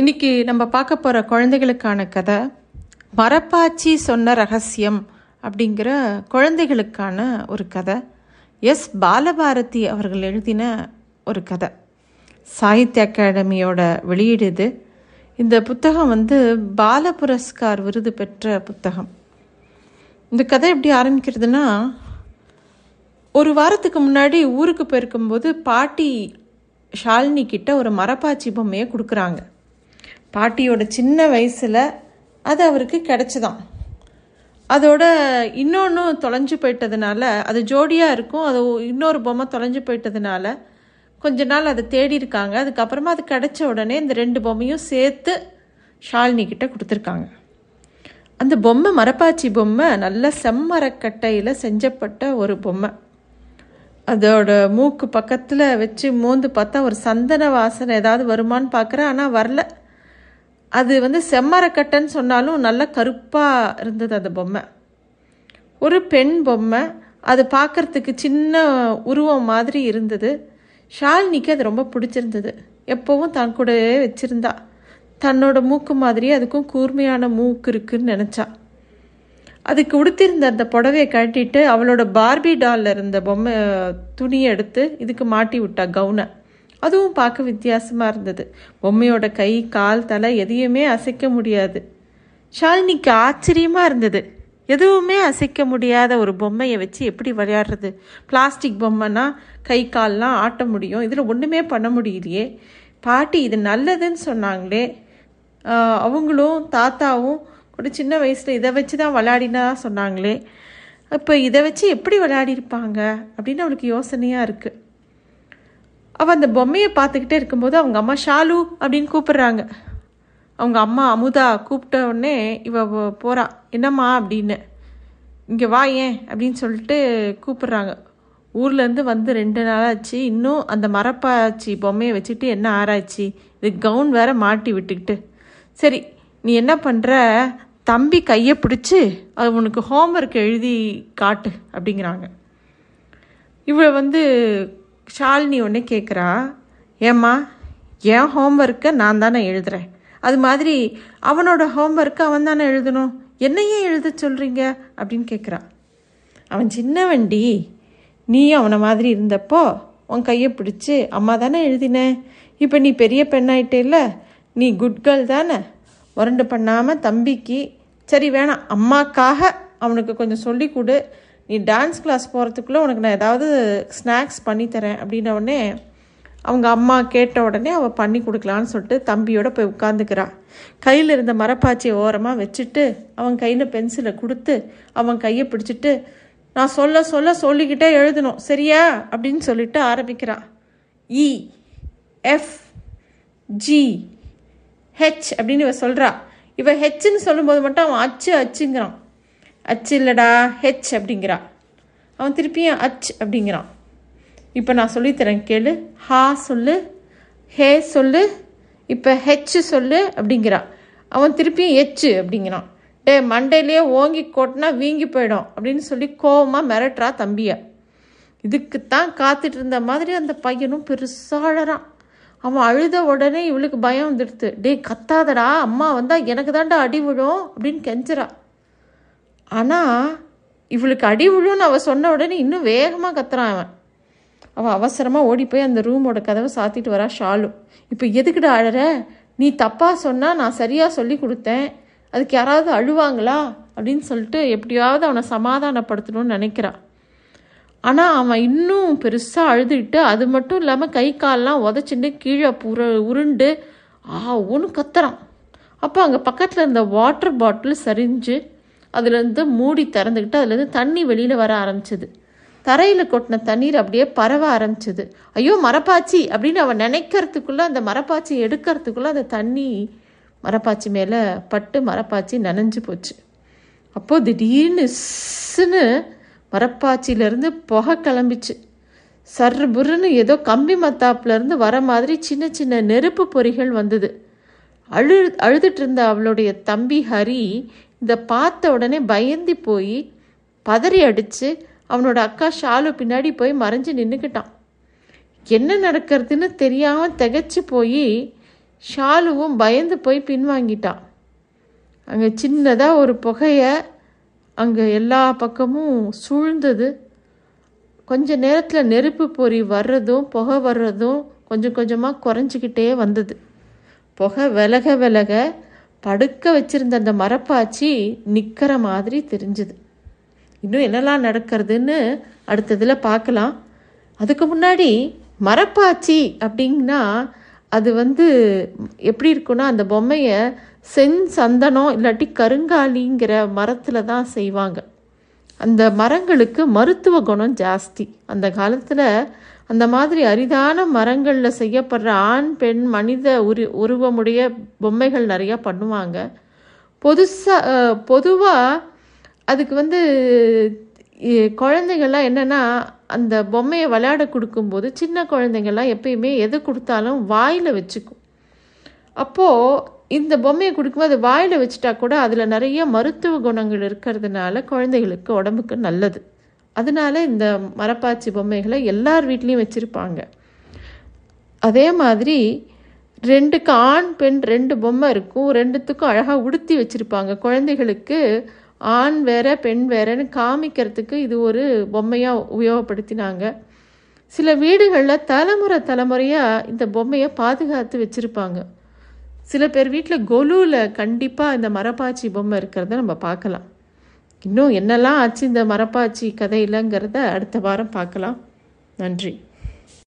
இன்னைக்கு நம்ம பார்க்க போகிற குழந்தைகளுக்கான கதை மரப்பாச்சி சொன்ன ரகசியம் அப்படிங்கிற குழந்தைகளுக்கான ஒரு கதை எஸ் பாலபாரதி அவர்கள் எழுதின ஒரு கதை. சாகித்ய அகாடமியோட வெளியீடு இது. இந்த புத்தகம் வந்து பால புரஸ்கார் விருது பெற்ற புத்தகம். இந்த கதை எப்படி ஆரம்பிக்கிறதுனா ஒரு வாரத்துக்கு முன்னாடி ஊருக்கு போயிருக்கும்போது பாட்டி ஷாலினி கிட்ட ஒரு மரப்பாச்சி பொம்மையை கொடுக்குறாங்க. பாட்டியோட சின்ன வயசில் அது அவருக்கு கிடச்சிதான். அதோட இன்னொன்று தொலைஞ்சு போயிட்டதுனால அது ஜோடியாக இருக்கும் அது இன்னொரு பொம்மை தொலைஞ்சு போயிட்டதுனால கொஞ்ச நாள் அதை தேடி இருக்காங்க. அதுக்கப்புறமா அது கிடச்ச உடனே இந்த ரெண்டு பொம்மையும் சேர்த்து ஷாலினி கிட்ட கொடுத்துருக்காங்க. அந்த பொம்மை மரப்பாச்சி பொம்மை நல்ல செம்மரக்கட்டையில் செஞ்சப்பட்ட ஒரு பொம்மை. அதோட மூக்கு பக்கத்தில் வச்சு மோந்து பார்த்தா ஒரு சந்தன வாசனை ஏதாவது வருமான்னு பார்க்குறேன் ஆனால் வரல. அது வந்து செம்மரக்கட்டைன்னு சொன்னாலும் நல்ல கருப்பாக இருந்தது அந்த பொம்மை. ஒரு பெண் பொம்மை அது பார்க்கறதுக்கு சின்ன உருவம் மாதிரி இருந்தது. ஷாலினிக்கு அது ரொம்ப பிடிச்சிருந்தது. எப்போவும் தன் கூடவே வச்சுருந்தா. தன்னோட மூக்கு மாதிரி அதுக்கும் கூர்மையான மூக்கு இருக்குன்னு நினச்சா. அதுக்கு உடுத்திருந்த அந்த புடவையை கட்டிட்டு அவளோட பார்பி டாலில் இருந்த பொம்மை துணியை எடுத்து இதுக்கு மாட்டி விட்டா கவுனை. அதுவும் பார்க்க வித்தியாசமாக இருந்தது. பொம்மையோட கை கால் தலை எதையுமே அசைக்க முடியாது. ஷாலினிக்கு ஆச்சரியமாக இருந்தது. எதுவுமே அசைக்க முடியாத ஒரு பொம்மையை வச்சு எப்படி விளையாடுறது? பிளாஸ்டிக் பொம்மைனா கை கால்லாம் ஆட்ட முடியும். இதில் ஒன்றுமே பண்ண முடியலையே. பாட்டி இது நல்லதுன்னு சொன்னாங்களே. அவங்களும் தாத்தாவும் ஒரு சின்ன வயசில் இதை வச்சு தான் விளையாடினா சொன்னாங்களே. இப்போ இதை வச்சு எப்படி விளையாடிருப்பாங்க அப்படின்னு அவளுக்கு யோசனையாக இருக்குது அவள் அந்த பொம்மையை பார்த்துக்கிட்டே இருக்கும்போது அவங்க அம்மா ஷாலு அப்படின்னு கூப்பிடுறாங்க. அவங்க அம்மா அமுதா கூப்பிட்ட உடனே இவ வ- என்னம்மா அப்படின்னு. இங்கே வா ஏன்? அப்படின்னு சொல்லிட்டு கூப்பிடுறாங்க. ஊர்லேருந்து வந்து ரெண்டு நாள் ஆச்சு. இன்னும் அந்த மரப்பாச்சி பொம்மையை வச்சுட்டு என்ன ஆராய்ச்சி? இது கவுன் வேற மாட்டி விட்டுக்கிட்டு. சரி நீ என்ன பண்ணுற தம்பி கையை பிடிச்சி அது உனக்கு ஹோம்ஒர்க் எழுதி காட்டு அப்படிங்கிறாங்க. இவளை வந்து ஷாலினி ஒன்று கேட்குறா ஏம்மா என் ஹோம்ஒர்க்கை நான் தானே எழுதுகிறேன் அது மாதிரி அவனோட ஹோம்ஒர்க்கை அவன் தானே எழுதணும். என்னையே எழுத சொல்கிறீங்க அப்படின்னு கேட்குறான் அவன் சின்ன வண்டி நீ அவனை மாதிரி இருந்தப்போ உன் கையை பிடிச்சி அம்மா தானே எழுதினேன் இப்போ நீ பெரிய பெண்ணாயிட்டேல்ல நீ குட் கேர்ள் தானே. உரண்டு பண்ணாமல் தம்பிக்கு சரி வேணாம் அம்மாக்காக அவனுக்கு கொஞ்சம் சொல்லி கொடு. நீ டான்ஸ் கிளாஸ் போகிறதுக்குள்ளே உனக்கு நான் ஏதாவது ஸ்நாக்ஸ் பண்ணித்தரேன் அப்படின்ன உடனே அவங்க அம்மா கேட்ட உடனே அவள் பண்ணி கொடுக்கலான்னு சொல்லிட்டு தம்பியோட போய் உட்காந்துக்கிறா கையில் இருந்த மரப்பாச்சியை ஓரமாக வச்சுட்டு அவன் கையில் பென்சிலை கொடுத்து அவன் கையை பிடிச்சிட்டு நான் சொல்ல சொல்ல சொல்லிக்கிட்டே எழுதணும் சரியா? அப்படின்னு சொல்லிட்டு ஆரம்பிக்கிறான் E e, F G H அப்படின்னு இவ சொல்கிறா இவ ஹெச்ன்னு சொல்லும்போது மட்டும் அவன் அச்சு அச்சுங்கிறான். அச் இல்லடா ஹெச் அப்படிங்கிறா அவன் திருப்பியும் அச் அப்படிங்கிறான்? இப்போ நான் சொல்லித்தரேன் கேளு. ஹா சொல்லு ஹே சொல்லு இப்போ ஹெச் சொல்லு அப்படிங்கிறான். அவன் திருப்பியும் எச்சு அப்படிங்கிறான். டே மண்டையிலேயே ஓங்கி கொட்டினா வீங்கி போயிடும் அப்படின்னு சொல்லி கோவமாக மிரட்டுறா தம்பிய. இதுக்குத்தான் காத்துட்டு இருந்த மாதிரி அந்த பையனும் பெருசாக அழறான். அவன் அழுத உடனே இவளுக்கு பயம் வந்துடுது டேய் கத்தாதடா அம்மா வந்தால் எனக்கு தாண்டா அடி விழும் அப்படின்னு கெஞ்சுறான் ஆனால் இவளுக்கு அடி விழுன்னு அவள் சொன்ன உடனே இன்னும் வேகமாக கத்துறான் அவன். அவள் அவசரமாக ஓடி போய் அந்த ரூமோட கதவை சாத்திட்டு வரா ஷாலு. இப்போ எதுக்குடா அழற? நீ தப்பாக சொன்னால் நான் சரியாக சொல்லி கொடுத்தேன். அதுக்கு யாராவது அழுவாங்களா? அப்படின்னு சொல்லிட்டு எப்படியாவது அவனை சமாதானப்படுத்தணும்னு நினைக்கிறான் ஆனால் அவன் இன்னும் பெருசாக அழுதுகிட்டு அது மட்டும் இல்லாமல் கை கால்லாம் உதச்சிட்டு கீழே புர உருண்டு ஆ ஒன்று கத்துறான். அப்போ அங்கே பக்கத்தில் இருந்த வாட்டர் பாட்டில் சரிஞ்சு அதுலேருந்து மூடி திறந்துக்கிட்டு அதுலேருந்து தண்ணி வெளியில் வர ஆரம்பிச்சது. தரையில் கொட்டின தண்ணீர் அப்படியே பரவ ஆரம்பிச்சது. ஐயோ மரப்பாச்சி அப்படின்னு அவன் நினைக்கிறதுக்குள்ளே அந்த மரப்பாச்சி எடுக்கிறதுக்குள்ளே அந்த தண்ணி மரப்பாச்சி மேலே பட்டு மரப்பாச்சி நனைஞ்சு போச்சு. அப்போது திடீர்னு இஸ்ஸுன்னு மரப்பாச்சியிலேருந்து புகை கிளம்பிச்சு. சர்புருன்னு ஏதோ கம்பி மத்தாப்புலேருந்து வர மாதிரி சின்ன சின்ன நெருப்பு பொறிகள் வந்தது. அழு அழுதுட்டு இருந்த அவளுடைய தம்பி ஹரி இதை பார்த்த உடனே பயந்து போய் பதறி அடித்து அவனோட அக்கா ஷாலு பின்னாடி போய் மறைஞ்சு நின்றுக்கிட்டான் என்ன நடக்கிறதுன்னு தெரியாமல் திகச்சு போய் ஷாலுவும் பயந்து போய் பின்வாங்கிட்டான். அங்கே சின்னதாக ஒரு புகையை அங்கே எல்லா பக்கமும் சூழ்ந்தது. கொஞ்ச நேரத்தில் நெருப்பு பொறி வர்றதும் புகை வர்றதும் கொஞ்சம் கொஞ்சமாக குறைஞ்சிக்கிட்டே வந்தது. புகை விலக விலக படுக்க வச்சிருந்த அந்த மரப்பாச்சி நிற்கிற மாதிரி தெரிஞ்சுது. இன்னும் என்னெல்லாம் நடக்கிறதுன்னு அடுத்ததில் பார்க்கலாம். அதுக்கு முன்னாடி மரப்பாச்சி அப்படின்னா அது வந்து எப்படி இருக்குன்னா அந்த பொம்மையை சென் சந்தனம் இல்லாட்டி கருங்காலிங்கிற மரத்தில் தான் செய்வாங்க. அந்த மரங்களுக்கு மருத்துவ குணம் ஜாஸ்தி. அந்த காலத்தில் அந்த மாதிரி அரிதான மரங்களில் செய்யப்படுற ஆண் பெண் மனித உரு உருவமுடைய பொம்மைகள் நிறையா பண்ணுவாங்க. பொதுசாக பொதுவாக அதுக்கு வந்து குழந்தைகள்லாம் குழந்தைங்கள்லாம் என்னென்னா அந்த பொம்மையை விளையாட கொடுக்கும்போது சின்ன குழந்தைங்கள்லாம் எப்பயுமே எது கொடுத்தாலும் வாயில் வச்சுக்கும். அப்போது இந்த பொம்மையை கொடுக்கும்போது அது வாயில் வச்சுட்டா கூட அதில் நிறைய மருத்துவ குணங்கள் இருக்கிறதுனால குழந்தைகளுக்கு உடம்புக்கு நல்லது. அதனால இந்த மரப்பாச்சி பொம்மைகளை எல்லார் வீட்லேயும் வச்சுருப்பாங்க. அதே மாதிரி ரெண்டுக்கு ஆண் பெண் ரெண்டு பொம்மை இருக்கும். ரெண்டுத்துக்கும் அழகாக உடுத்தி வச்சுருப்பாங்க. குழந்தைகளுக்கு ஆண் வேற பெண் வேறன்னு காமிக்கிறதுக்கு இது ஒரு பொம்மையாக உபயோகப்படுத்தினாங்க. சில வீடுகளில் தலைமுறை தலைமுறையாக இந்த பொம்மையை பாதுகாத்து வச்சுருப்பாங்க. சில பேர் வீட்டில் கொலுவில் கண்டிப்பாக இந்த மரப்பாச்சி பொம்மை இருக்கிறத நம்ம பார்க்கலாம். இன்னும் என்னெல்லாம் ஆச்சு இந்த மரப்பாச்சி கதையிலங்கிறத அடுத்த வாரம் பார்க்கலாம். நன்றி.